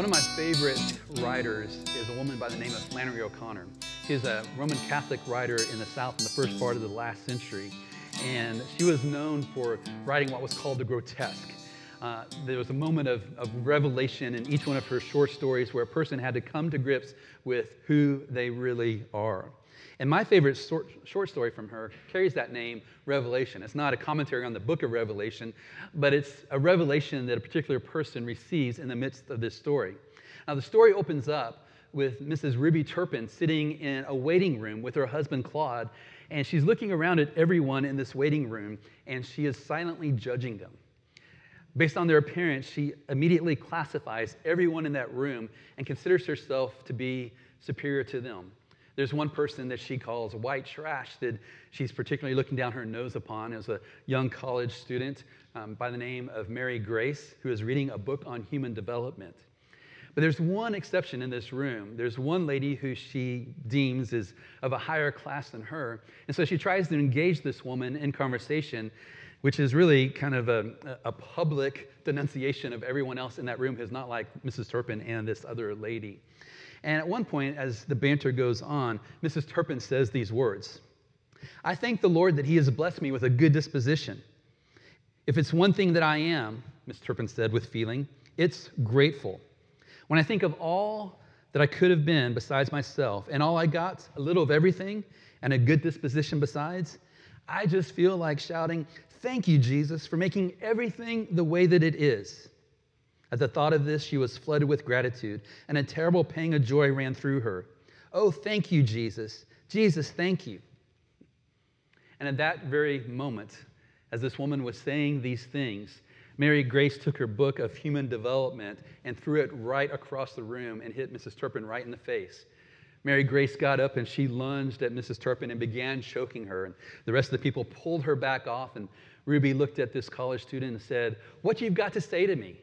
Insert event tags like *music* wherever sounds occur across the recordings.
One of my favorite writers is a woman by the name of Flannery O'Connor. She's a Roman Catholic writer in the South in the first part of the last century. And she was known for writing what was called the grotesque. Uh, there was a moment of, of revelation in each one of her short stories where a person had to come to grips with who they really are. And my favorite short, story from her carries that name, Revelation. It's not a commentary on the book of Revelation, but it's a revelation that a particular person receives in the midst of this story. Now, the story opens up with Mrs. Ruby Turpin sitting in a waiting room with her husband Claude, and she's looking around at everyone in this waiting room, and she is silently judging them. Based on their appearance, she immediately classifies everyone in that room and considers herself to be superior to them. There's one person that she calls white trash that she's particularly looking down her nose upon as a young college student um, by the name of Mary Grace, who is reading a book on human development. But there's one exception in this room. There's one lady who she deems is of a higher class than her. And so she tries to engage this woman in conversation, which is really kind of a, a public denunciation of everyone else in that room who's not like Mrs. Turpin and this other lady. And at one point, as the banter goes on, Mrs. Turpin says these words I thank the Lord that He has blessed me with a good disposition. If it's one thing that I am, Miss Turpin said with feeling, it's grateful. When I think of all that I could have been besides myself, and all I got, a little of everything, and a good disposition besides, I just feel like shouting, Thank you, Jesus, for making everything the way that it is. At the thought of this, she was flooded with gratitude, and a terrible pang of joy ran through her. Oh, thank you, Jesus. Jesus, thank you. And at that very moment, as this woman was saying these things, Mary Grace took her book of human development and threw it right across the room and hit Mrs. Turpin right in the face. Mary Grace got up and she lunged at Mrs. Turpin and began choking her. And the rest of the people pulled her back off. And Ruby looked at this college student and said, What you've got to say to me?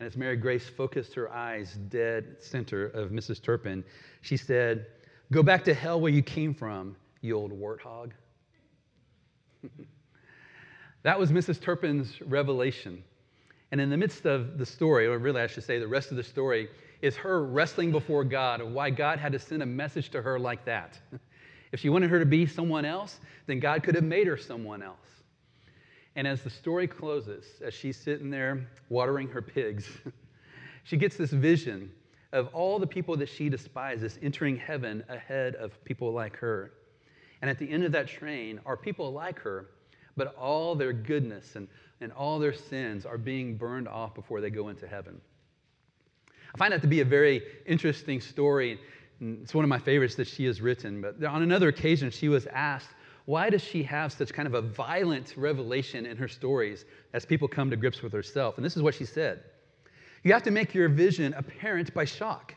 And as Mary Grace focused her eyes dead center of Mrs. Turpin, she said, Go back to hell where you came from, you old warthog. *laughs* that was Mrs. Turpin's revelation. And in the midst of the story, or really I should say the rest of the story, is her wrestling before God of why God had to send a message to her like that. *laughs* If she wanted her to be someone else, then God could have made her someone else. And as the story closes, as she's sitting there watering her pigs, *laughs* she gets this vision of all the people that she despises entering heaven ahead of people like her. And at the end of that train are people like her, but all their goodness and, and all their sins are being burned off before they go into heaven. I find that to be a very interesting story. It's one of my favorites that she has written. But on another occasion, she was asked why does she have such kind of a violent revelation in her stories as people come to grips with herself? And this is what she said You have to make your vision apparent by shock.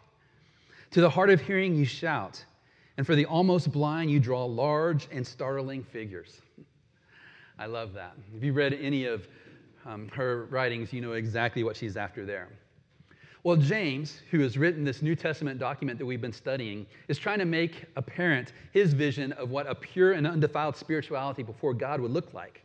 To the hard of hearing, you shout. And for the almost blind, you draw large and startling figures. I love that. If you've read any of um, her writings, you know exactly what she's after there. Well, James, who has written this New Testament document that we've been studying, is trying to make apparent his vision of what a pure and undefiled spirituality before God would look like.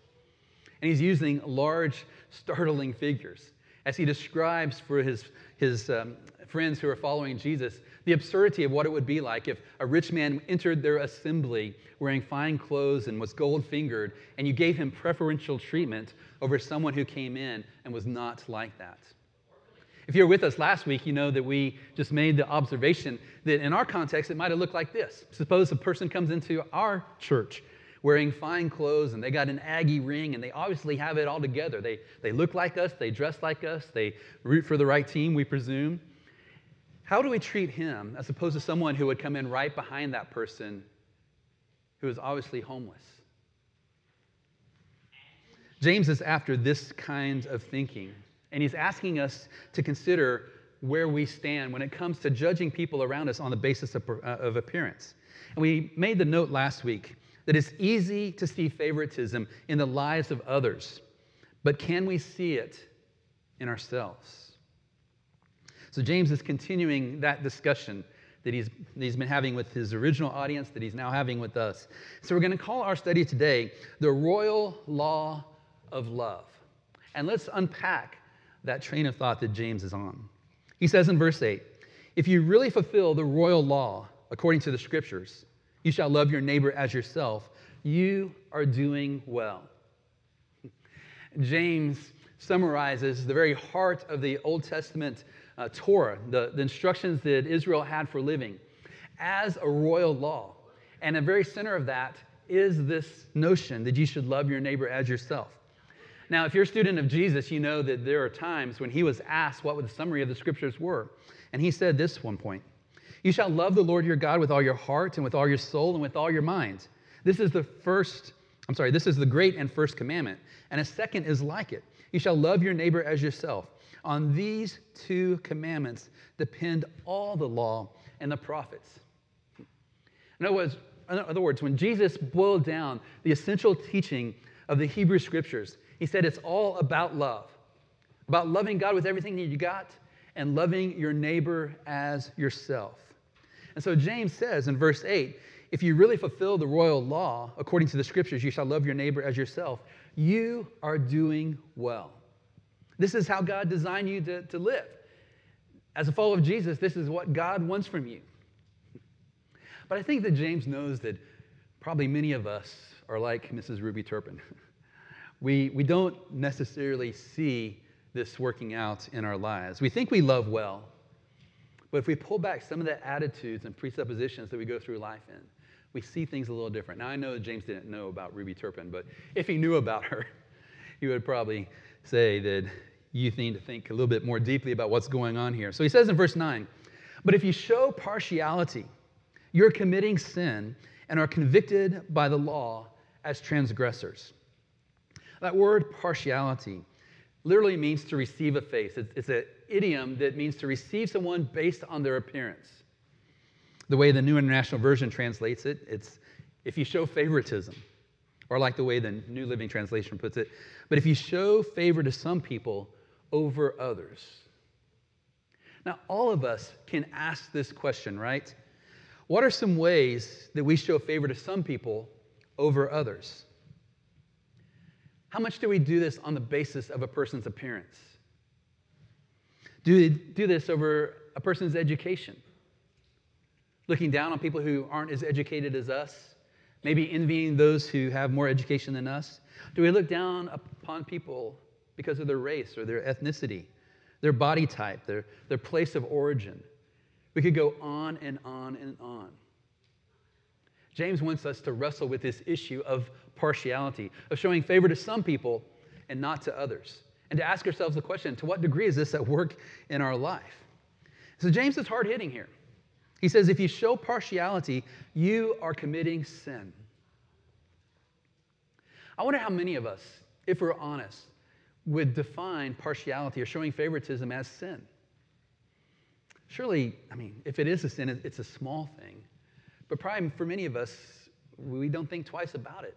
And he's using large, startling figures as he describes for his, his um, friends who are following Jesus the absurdity of what it would be like if a rich man entered their assembly wearing fine clothes and was gold fingered, and you gave him preferential treatment over someone who came in and was not like that. If you were with us last week, you know that we just made the observation that in our context, it might have looked like this. Suppose a person comes into our church wearing fine clothes and they got an Aggie ring and they obviously have it all together. They, they look like us, they dress like us, they root for the right team, we presume. How do we treat him as opposed to someone who would come in right behind that person who is obviously homeless? James is after this kind of thinking. And he's asking us to consider where we stand when it comes to judging people around us on the basis of, uh, of appearance. And we made the note last week that it's easy to see favoritism in the lives of others, but can we see it in ourselves? So James is continuing that discussion that he's, that he's been having with his original audience, that he's now having with us. So we're going to call our study today the Royal Law of Love. And let's unpack that train of thought that James is on. He says in verse 8, If you really fulfill the royal law according to the scriptures, you shall love your neighbor as yourself, you are doing well. *laughs* James summarizes the very heart of the Old Testament uh, Torah, the, the instructions that Israel had for living, as a royal law. And the very center of that is this notion that you should love your neighbor as yourself. Now, if you're a student of Jesus, you know that there are times when he was asked what the summary of the scriptures were. And he said this one point You shall love the Lord your God with all your heart and with all your soul and with all your mind. This is the first, I'm sorry, this is the great and first commandment. And a second is like it you shall love your neighbor as yourself. On these two commandments depend all the law and the prophets. In other words, in other words, when Jesus boiled down the essential teaching of the Hebrew scriptures, he said it's all about love, about loving God with everything that you got and loving your neighbor as yourself. And so James says in verse 8 if you really fulfill the royal law according to the scriptures, you shall love your neighbor as yourself, you are doing well. This is how God designed you to, to live. As a follower of Jesus, this is what God wants from you. But I think that James knows that probably many of us are like Mrs. Ruby Turpin. *laughs* We, we don't necessarily see this working out in our lives. We think we love well, but if we pull back some of the attitudes and presuppositions that we go through life in, we see things a little different. Now, I know James didn't know about Ruby Turpin, but if he knew about her, *laughs* he would probably say that you need to think a little bit more deeply about what's going on here. So he says in verse 9, But if you show partiality, you're committing sin and are convicted by the law as transgressors. That word partiality literally means to receive a face. It's, it's an idiom that means to receive someone based on their appearance. The way the New International Version translates it, it's if you show favoritism, or like the way the New Living Translation puts it, but if you show favor to some people over others. Now, all of us can ask this question, right? What are some ways that we show favor to some people over others? How much do we do this on the basis of a person's appearance? Do we do this over a person's education? looking down on people who aren't as educated as us, maybe envying those who have more education than us? Do we look down upon people because of their race or their ethnicity, their body type, their, their place of origin? We could go on and on and on. James wants us to wrestle with this issue of partiality, of showing favor to some people and not to others, and to ask ourselves the question to what degree is this at work in our life? So, James is hard hitting here. He says, if you show partiality, you are committing sin. I wonder how many of us, if we're honest, would define partiality or showing favoritism as sin. Surely, I mean, if it is a sin, it's a small thing. But probably for many of us, we don't think twice about it.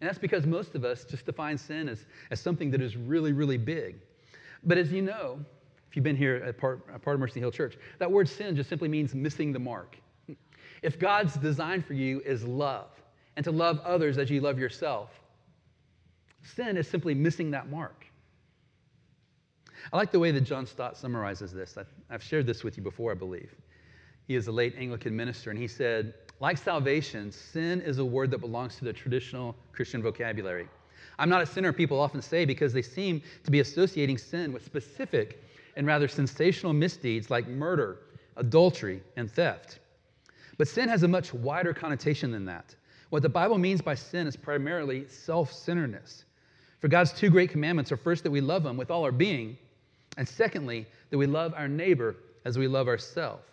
And that's because most of us just define sin as, as something that is really, really big. But as you know, if you've been here at part, at part of Mercy Hill Church, that word sin just simply means missing the mark. If God's design for you is love, and to love others as you love yourself, sin is simply missing that mark. I like the way that John Stott summarizes this. I've, I've shared this with you before, I believe. He is a late Anglican minister, and he said, like salvation, sin is a word that belongs to the traditional Christian vocabulary. I'm not a sinner, people often say, because they seem to be associating sin with specific and rather sensational misdeeds like murder, adultery, and theft. But sin has a much wider connotation than that. What the Bible means by sin is primarily self centeredness. For God's two great commandments are first that we love Him with all our being, and secondly, that we love our neighbor as we love ourselves.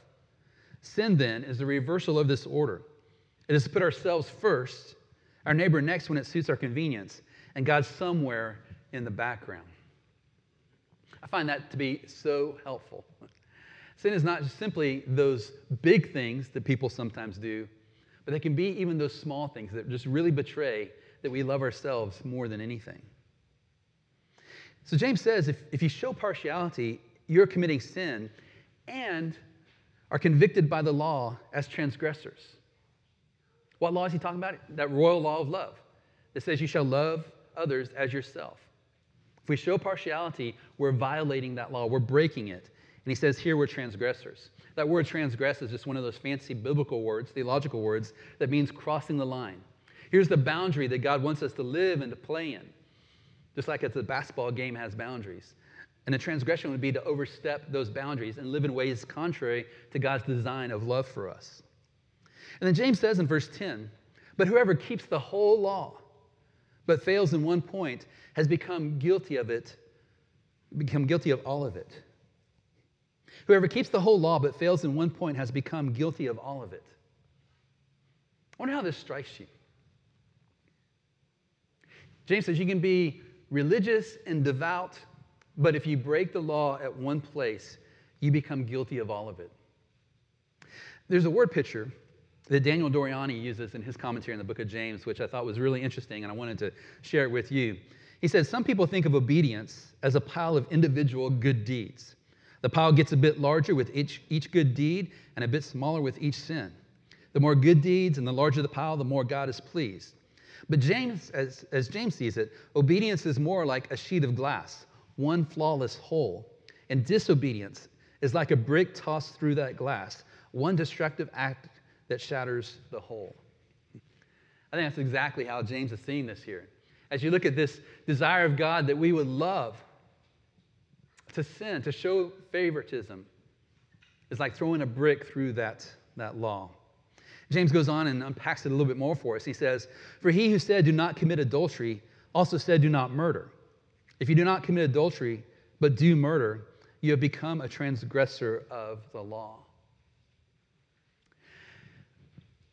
Sin, then, is the reversal of this order. It is to put ourselves first, our neighbor next when it suits our convenience, and God somewhere in the background. I find that to be so helpful. Sin is not just simply those big things that people sometimes do, but they can be even those small things that just really betray that we love ourselves more than anything. So James says if, if you show partiality, you're committing sin and are convicted by the law as transgressors. What law is he talking about? That royal law of love that says you shall love others as yourself. If we show partiality, we're violating that law, we're breaking it. And he says, Here we're transgressors. That word transgress is just one of those fancy biblical words, theological words, that means crossing the line. Here's the boundary that God wants us to live and to play in, just like as a basketball game has boundaries. And a transgression would be to overstep those boundaries and live in ways contrary to God's design of love for us. And then James says in verse 10 But whoever keeps the whole law, but fails in one point, has become guilty of it, become guilty of all of it. Whoever keeps the whole law but fails in one point has become guilty of all of it. I wonder how this strikes you. James says you can be religious and devout, but if you break the law at one place, you become guilty of all of it. There's a word picture that Daniel Doriani uses in his commentary on the book of James, which I thought was really interesting, and I wanted to share it with you. He says, Some people think of obedience as a pile of individual good deeds. The pile gets a bit larger with each, each good deed and a bit smaller with each sin. The more good deeds and the larger the pile, the more God is pleased. But James, as, as James sees it, obedience is more like a sheet of glass, one flawless whole. And disobedience is like a brick tossed through that glass, one destructive act that shatters the whole. I think that's exactly how James is seeing this here. As you look at this desire of God that we would love, to sin, to show favoritism, is like throwing a brick through that, that law. James goes on and unpacks it a little bit more for us. He says, For he who said, Do not commit adultery, also said, Do not murder. If you do not commit adultery, but do murder, you have become a transgressor of the law.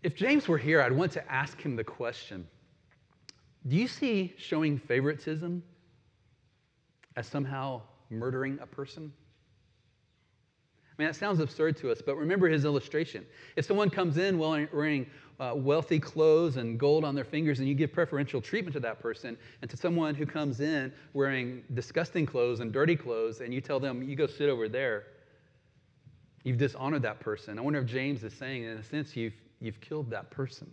If James were here, I'd want to ask him the question Do you see showing favoritism as somehow murdering a person? I mean, that sounds absurd to us, but remember his illustration. If someone comes in wearing uh, wealthy clothes and gold on their fingers, and you give preferential treatment to that person, and to someone who comes in wearing disgusting clothes and dirty clothes, and you tell them, you go sit over there, you've dishonored that person. I wonder if James is saying, in a sense, you've, you've killed that person.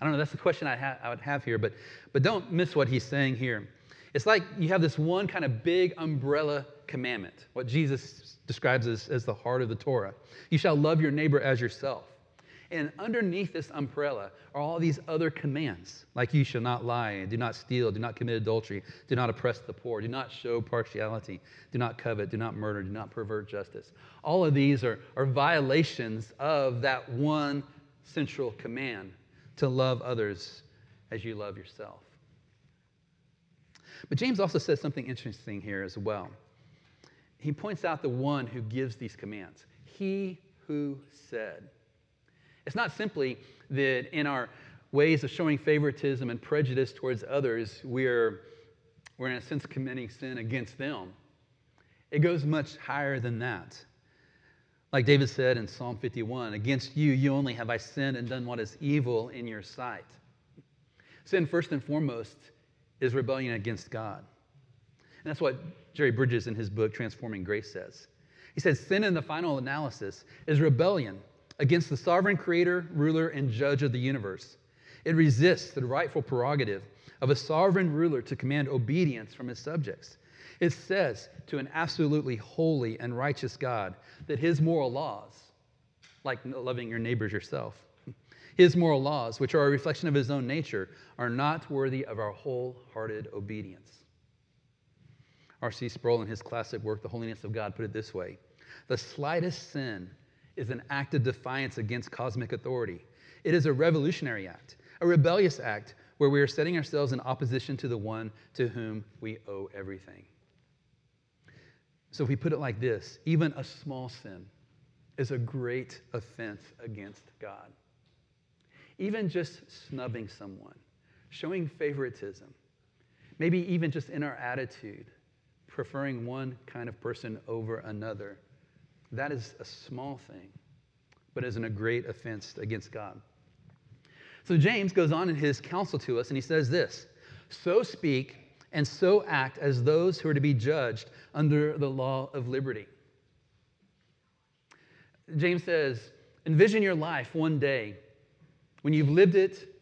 I don't know, that's the question I, ha- I would have here, but, but don't miss what he's saying here. It's like you have this one kind of big umbrella commandment, what Jesus describes as, as the heart of the Torah. You shall love your neighbor as yourself. And underneath this umbrella are all these other commands, like you shall not lie, do not steal, do not commit adultery, do not oppress the poor, do not show partiality, do not covet, do not murder, do not pervert justice. All of these are, are violations of that one central command to love others as you love yourself. But James also says something interesting here as well. He points out the one who gives these commands. He who said. It's not simply that in our ways of showing favoritism and prejudice towards others, we're, we're in a sense committing sin against them. It goes much higher than that. Like David said in Psalm 51 Against you, you only have I sinned and done what is evil in your sight. Sin, first and foremost, is rebellion against God. And that's what Jerry Bridges in his book, Transforming Grace, says. He says, Sin in the final analysis is rebellion against the sovereign creator, ruler, and judge of the universe. It resists the rightful prerogative of a sovereign ruler to command obedience from his subjects. It says to an absolutely holy and righteous God that his moral laws, like loving your neighbors yourself, his moral laws, which are a reflection of his own nature, are not worthy of our wholehearted obedience. R.C. Sproul, in his classic work, The Holiness of God, put it this way The slightest sin is an act of defiance against cosmic authority. It is a revolutionary act, a rebellious act where we are setting ourselves in opposition to the one to whom we owe everything. So, if we put it like this, even a small sin is a great offense against God. Even just snubbing someone, showing favoritism, maybe even just in our attitude, preferring one kind of person over another. That is a small thing, but isn't a great offense against God. So James goes on in his counsel to us, and he says this So speak and so act as those who are to be judged under the law of liberty. James says, Envision your life one day when you've lived it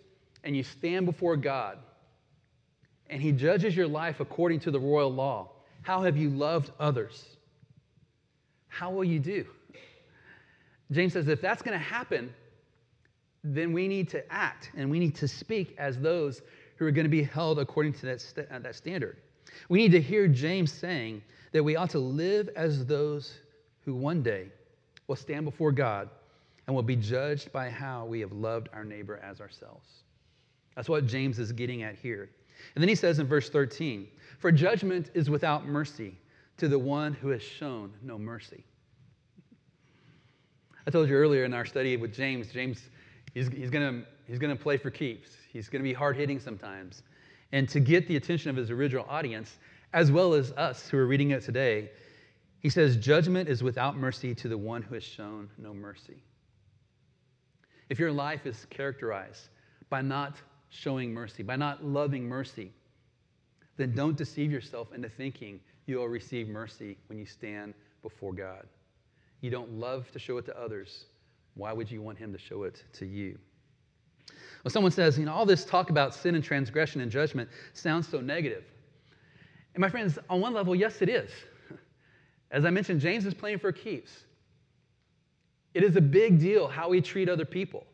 and you stand before God and He judges your life according to the royal law, how have you loved others? How will you do? James says if that's going to happen, then we need to act and we need to speak as those who are going to be held according to that, st- uh, that standard. We need to hear James saying that we ought to live as those who one day will stand before God and will be judged by how we have loved our neighbor as ourselves. That's what James is getting at here. And then he says in verse 13, For judgment is without mercy to the one who has shown no mercy. I told you earlier in our study with James, James, he's, he's going he's gonna play for keeps. He's going to be hard hitting sometimes. And to get the attention of his original audience, as well as us who are reading it today, he says, Judgment is without mercy to the one who has shown no mercy. If your life is characterized by not showing mercy, by not loving mercy, then don't deceive yourself into thinking you will receive mercy when you stand before God. You don't love to show it to others. Why would you want Him to show it to you? When someone says, you know, all this talk about sin and transgression and judgment sounds so negative. And my friends, on one level, yes, it is. As I mentioned, James is playing for keeps. It is a big deal how we treat other people.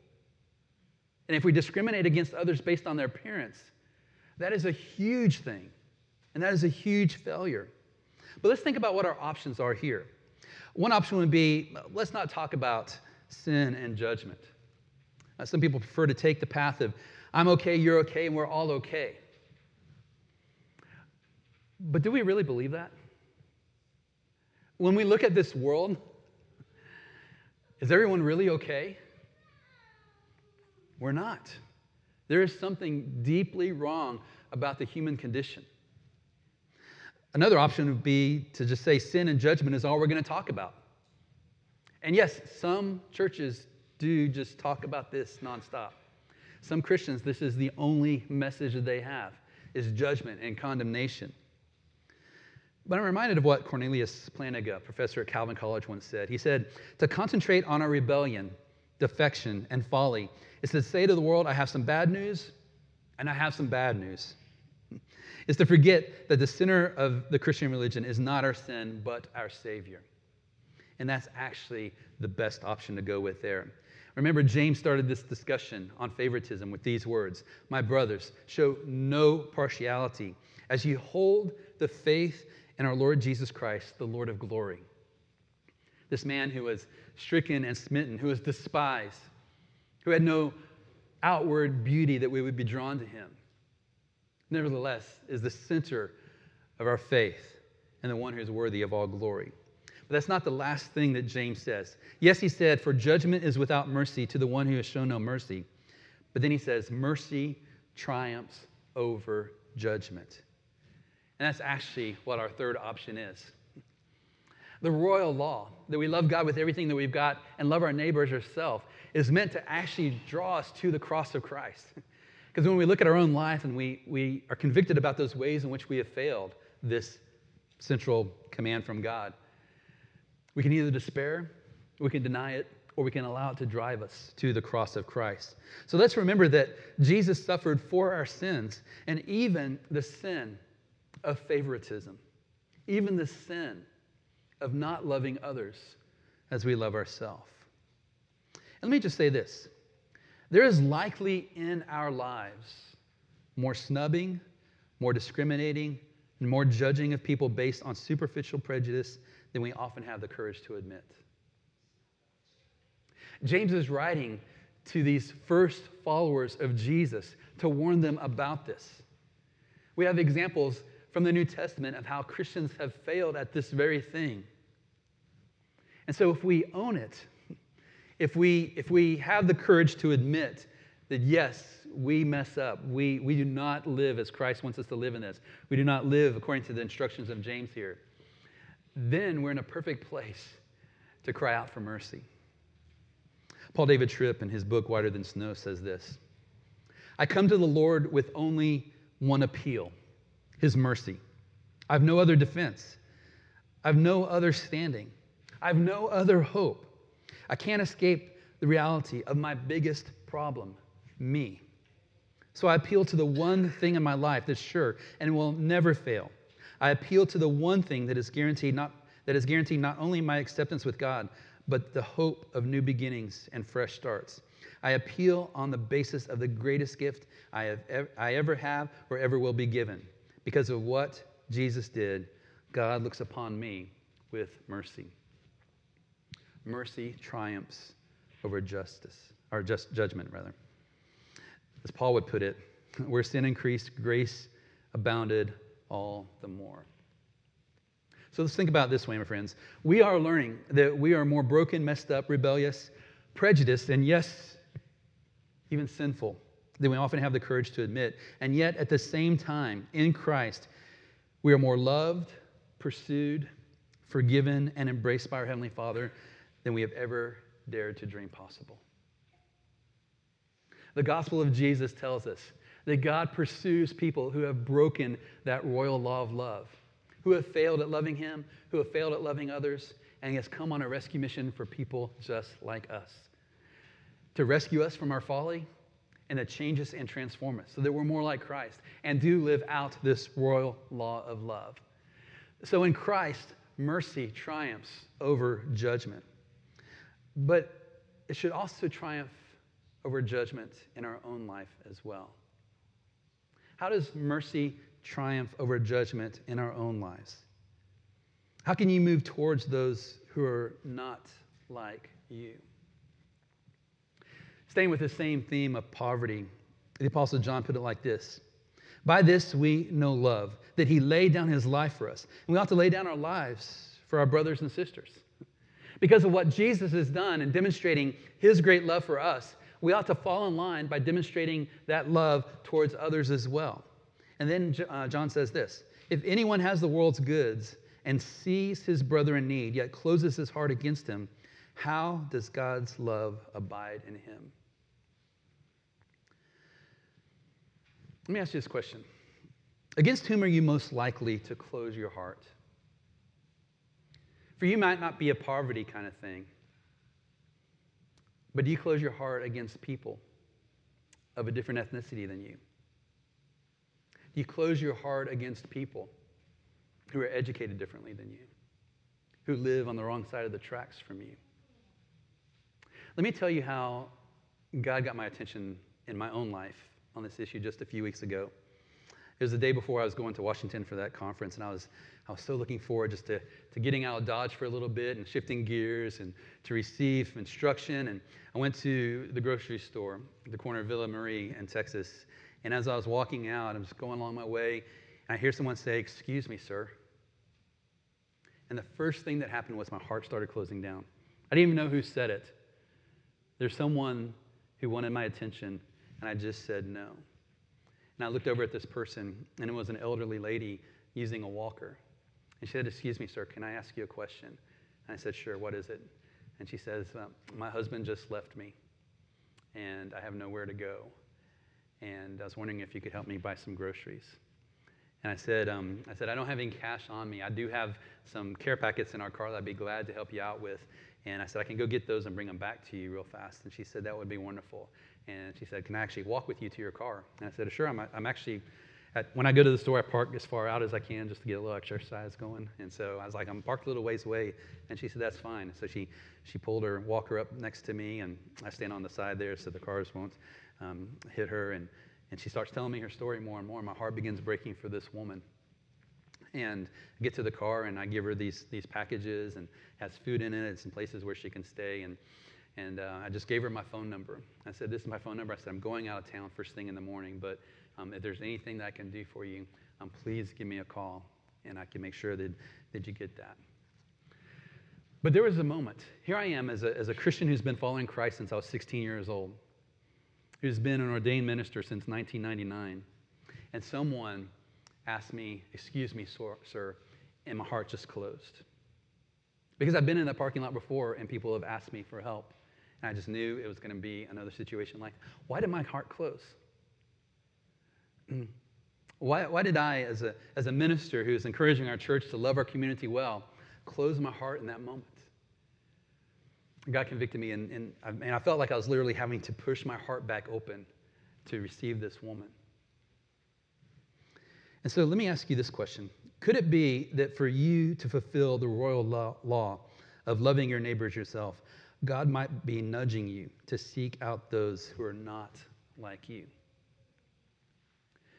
And if we discriminate against others based on their appearance, that is a huge thing. And that is a huge failure. But let's think about what our options are here. One option would be let's not talk about sin and judgment. Uh, some people prefer to take the path of I'm okay, you're okay, and we're all okay. But do we really believe that? When we look at this world, is everyone really okay? We're not. There is something deeply wrong about the human condition. Another option would be to just say sin and judgment is all we're going to talk about. And yes, some churches do just talk about this nonstop. Some Christians, this is the only message that they have is judgment and condemnation. But I'm reminded of what Cornelius Plantinga, professor at Calvin College, once said. He said, To concentrate on our rebellion, defection, and folly is to say to the world, I have some bad news and I have some bad news. Is to forget that the center of the Christian religion is not our sin, but our Savior. And that's actually the best option to go with there. Remember, James started this discussion on favoritism with these words My brothers, show no partiality as you hold the faith in our Lord Jesus Christ, the Lord of glory. This man who was stricken and smitten, who was despised, who had no outward beauty that we would be drawn to him, nevertheless is the center of our faith and the one who is worthy of all glory. But that's not the last thing that James says. Yes, he said, For judgment is without mercy to the one who has shown no mercy. But then he says, Mercy triumphs over judgment. And that's actually what our third option is. The royal law, that we love God with everything that we've got and love our neighbors ourselves, is meant to actually draw us to the cross of Christ. *laughs* Because when we look at our own life and we, we are convicted about those ways in which we have failed this central command from God, we can either despair, we can deny it, or we can allow it to drive us to the cross of Christ. So let's remember that Jesus suffered for our sins and even the sin of favoritism, even the sin of not loving others as we love ourselves. And let me just say this there is likely in our lives more snubbing, more discriminating, and more judging of people based on superficial prejudice than we often have the courage to admit. James is writing to these first followers of Jesus to warn them about this. We have examples from the New Testament of how Christians have failed at this very thing. And so, if we own it, if we, if we have the courage to admit that, yes, we mess up, we, we do not live as Christ wants us to live in this, we do not live according to the instructions of James here, then we're in a perfect place to cry out for mercy. Paul David Tripp, in his book Whiter Than Snow, says this I come to the Lord with only one appeal his mercy. I have no other defense. I have no other standing. I have no other hope. I can't escape the reality of my biggest problem me. So I appeal to the one thing in my life that's sure and will never fail. I appeal to the one thing that is guaranteed not that is guaranteed not only my acceptance with God, but the hope of new beginnings and fresh starts. I appeal on the basis of the greatest gift I, have I ever have or ever will be given. Because of what Jesus did, God looks upon me with mercy. Mercy triumphs over justice, or just judgment, rather. As Paul would put it, *laughs* where sin increased, grace abounded all the more. So let's think about this way, my friends. We are learning that we are more broken, messed up, rebellious, prejudiced, and yes, even sinful than we often have the courage to admit. And yet, at the same time, in Christ, we are more loved, pursued, forgiven, and embraced by our Heavenly Father than we have ever dared to dream possible. The gospel of Jesus tells us that God pursues people who have broken that royal law of love, who have failed at loving Him, who have failed at loving others, and He has come on a rescue mission for people just like us to rescue us from our folly and to change us and transform us so that we're more like Christ and do live out this royal law of love. So in Christ, mercy triumphs over judgment. But it should also triumph over judgment in our own life as well. How does mercy triumph over judgment in our own lives? How can you move towards those who are not like you? Staying with the same theme of poverty, the Apostle John put it like this By this we know love, that he laid down his life for us. And we ought to lay down our lives for our brothers and sisters. Because of what Jesus has done in demonstrating his great love for us, we ought to fall in line by demonstrating that love towards others as well. And then uh, John says this If anyone has the world's goods and sees his brother in need, yet closes his heart against him, how does God's love abide in him? Let me ask you this question Against whom are you most likely to close your heart? For you might not be a poverty kind of thing, but do you close your heart against people of a different ethnicity than you? Do you close your heart against people who are educated differently than you, who live on the wrong side of the tracks from you? Let me tell you how God got my attention in my own life on this issue just a few weeks ago. It was the day before I was going to Washington for that conference, and I was, I was so looking forward just to, to getting out of Dodge for a little bit and shifting gears and to receive some instruction. And I went to the grocery store, the corner of Villa Maria in Texas. And as I was walking out, I was going along my way, and I hear someone say, Excuse me, sir. And the first thing that happened was my heart started closing down. I didn't even know who said it. There's someone who wanted my attention and I just said no. And I looked over at this person, and it was an elderly lady using a walker. And she said, Excuse me, sir, can I ask you a question? And I said, Sure, what is it? And she says, My husband just left me, and I have nowhere to go. And I was wondering if you could help me buy some groceries. And I said, um, I said, I don't have any cash on me. I do have some care packets in our car that I'd be glad to help you out with. And I said, I can go get those and bring them back to you real fast. And she said, that would be wonderful. And she said, Can I actually walk with you to your car? And I said, Sure. I'm, I'm actually, at, when I go to the store, I park as far out as I can just to get a little exercise going. And so I was like, I'm parked a little ways away. And she said, That's fine. So she, she pulled her walker up next to me, and I stand on the side there so the cars won't um, hit her. And, and she starts telling me her story more and more. My heart begins breaking for this woman. And I get to the car, and I give her these, these packages, and has food in it, and some places where she can stay. And and uh, I just gave her my phone number. I said, This is my phone number. I said, I'm going out of town first thing in the morning, but um, if there's anything that I can do for you, um, please give me a call and I can make sure that, that you get that. But there was a moment. Here I am as a, as a Christian who's been following Christ since I was 16 years old, who's been an ordained minister since 1999. And someone asked me, Excuse me, sir, and my heart just closed. Because I've been in that parking lot before and people have asked me for help. And I just knew it was going to be another situation like, why did my heart close? *clears throat* why, why did I, as a, as a minister who is encouraging our church to love our community well, close my heart in that moment? God convicted me, and, and, and I felt like I was literally having to push my heart back open to receive this woman. And so let me ask you this question Could it be that for you to fulfill the royal law of loving your neighbors yourself, God might be nudging you to seek out those who are not like you?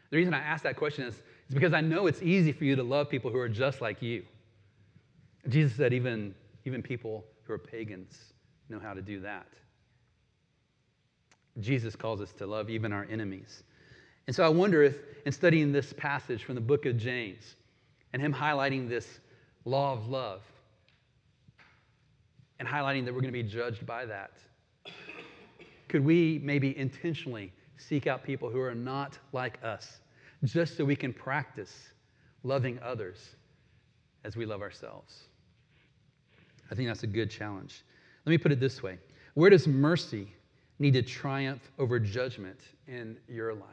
The reason I ask that question is, is because I know it's easy for you to love people who are just like you. Jesus said, even, even people who are pagans know how to do that. Jesus calls us to love even our enemies. And so I wonder if, in studying this passage from the book of James and him highlighting this law of love and highlighting that we're going to be judged by that, could we maybe intentionally seek out people who are not like us just so we can practice loving others as we love ourselves? I think that's a good challenge. Let me put it this way Where does mercy need to triumph over judgment in your life?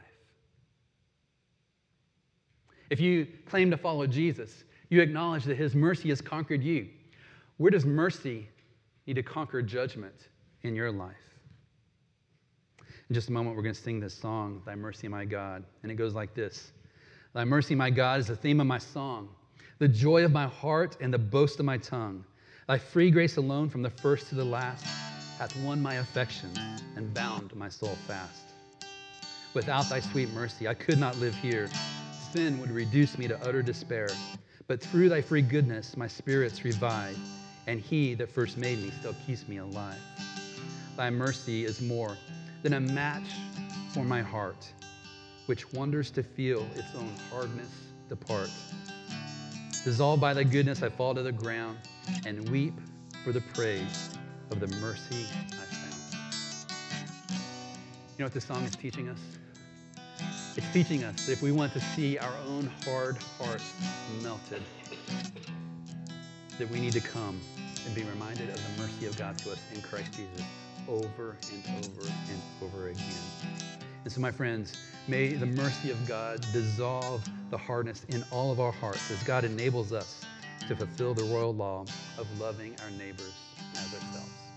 If you claim to follow Jesus, you acknowledge that his mercy has conquered you. Where does mercy need to conquer judgment in your life? In just a moment, we're going to sing this song, Thy Mercy, My God. And it goes like this Thy mercy, my God, is the theme of my song, the joy of my heart and the boast of my tongue. Thy free grace alone, from the first to the last, hath won my affection and bound my soul fast. Without thy sweet mercy, I could not live here. Sin would reduce me to utter despair. But through thy free goodness, my spirits revive, and he that first made me still keeps me alive. Thy mercy is more than a match for my heart, which wonders to feel its own hardness depart. Dissolved by thy goodness, I fall to the ground and weep for the praise of the mercy I found. You know what this song is teaching us? It's teaching us that if we want to see our own hard hearts melted, that we need to come and be reminded of the mercy of God to us in Christ Jesus over and over and over again. And so, my friends, may the mercy of God dissolve the hardness in all of our hearts as God enables us to fulfill the royal law of loving our neighbors as ourselves.